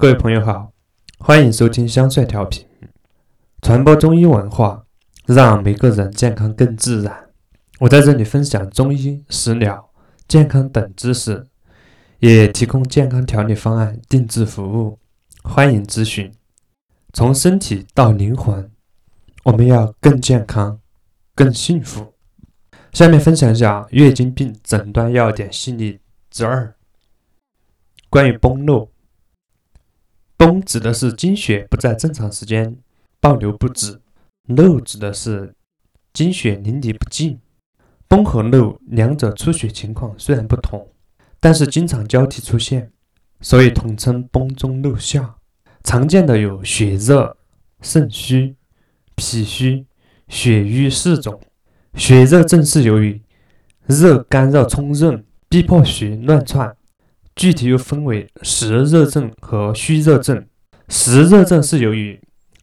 各位朋友好，欢迎收听香帅调频，传播中医文化，让每个人健康更自然。我在这里分享中医、食疗、健康等知识，也提供健康调理方案定制服务，欢迎咨询。从身体到灵魂，我们要更健康、更幸福。下面分享一下月经病诊断要点系列之二。关于崩漏，崩指的是经血不在正常时间暴流不止，漏指的是经血淋漓不尽。崩和漏两者出血情况虽然不同，但是经常交替出现，所以统称崩中漏下。常见的有血热、肾虚、脾虚、血瘀四种。血热症是由于热干热冲任，逼迫血乱窜。具体又分为实热症和虚热症。实热症是由于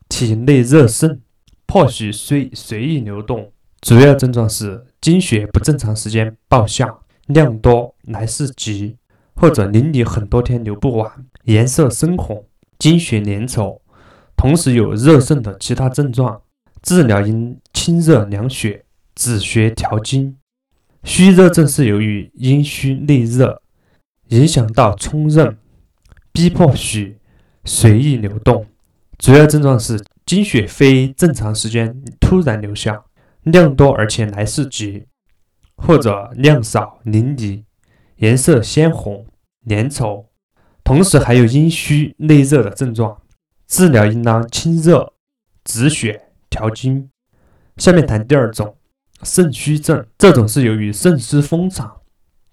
体内热盛，迫血随随意流动，主要症状是经血不正常时间暴下，量多来势急，或者淋漓很多天流不完，颜色深红，经血粘稠，同时有热盛的其他症状。治疗应清热凉血，止血调经。虚热症是由于阴虚内热。影响到冲任，逼迫血随意流动，主要症状是经血非正常时间突然流下，量多而且来势急，或者量少淋漓，颜色鲜红粘稠，同时还有阴虚内热的症状。治疗应当清热止血调经。下面谈第二种肾虚症，这种是由于肾湿封藏，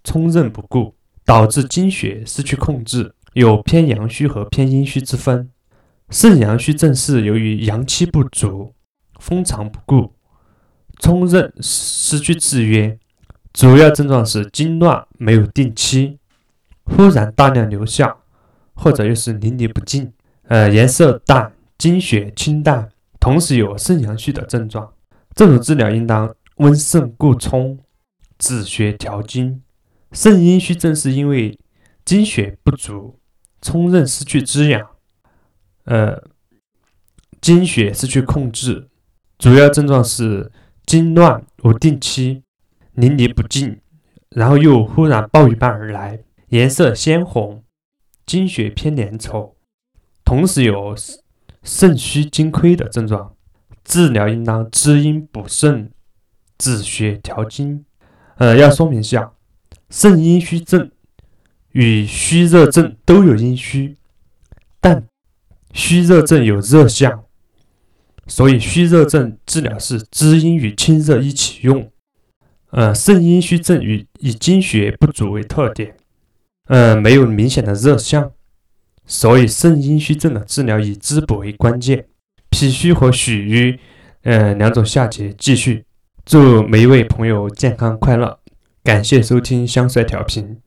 冲任不顾。导致经血失去控制，有偏阳虚和偏阴虚之分。肾阳虚症是由于阳气不足，封藏不顾，冲任失去制约，主要症状是经乱没有定期，忽然大量流下，或者又是淋漓不尽，呃，颜色淡，经血清淡，同时有肾阳虚的症状。这种治疗应当温肾固冲，止血调经。肾阴虚症是因为精血不足，冲任失去滋养，呃，精血失去控制，主要症状是经乱无定期，淋漓不尽，然后又忽然暴雨般而来，颜色鲜红，经血偏粘稠，同时有肾虚精亏的症状。治疗应当滋阴补肾，止血调经。呃，要说明一下。肾阴虚症与虚热症都有阴虚，但虚热症有热象，所以虚热症治疗是滋阴与清热一起用。呃，肾阴虚症与以精血不足为特点，呃，没有明显的热象，所以肾阴虚症的治疗以滋补为关键。脾虚和血瘀，呃，两种下节继续。祝每一位朋友健康快乐。感谢收听香帅调频。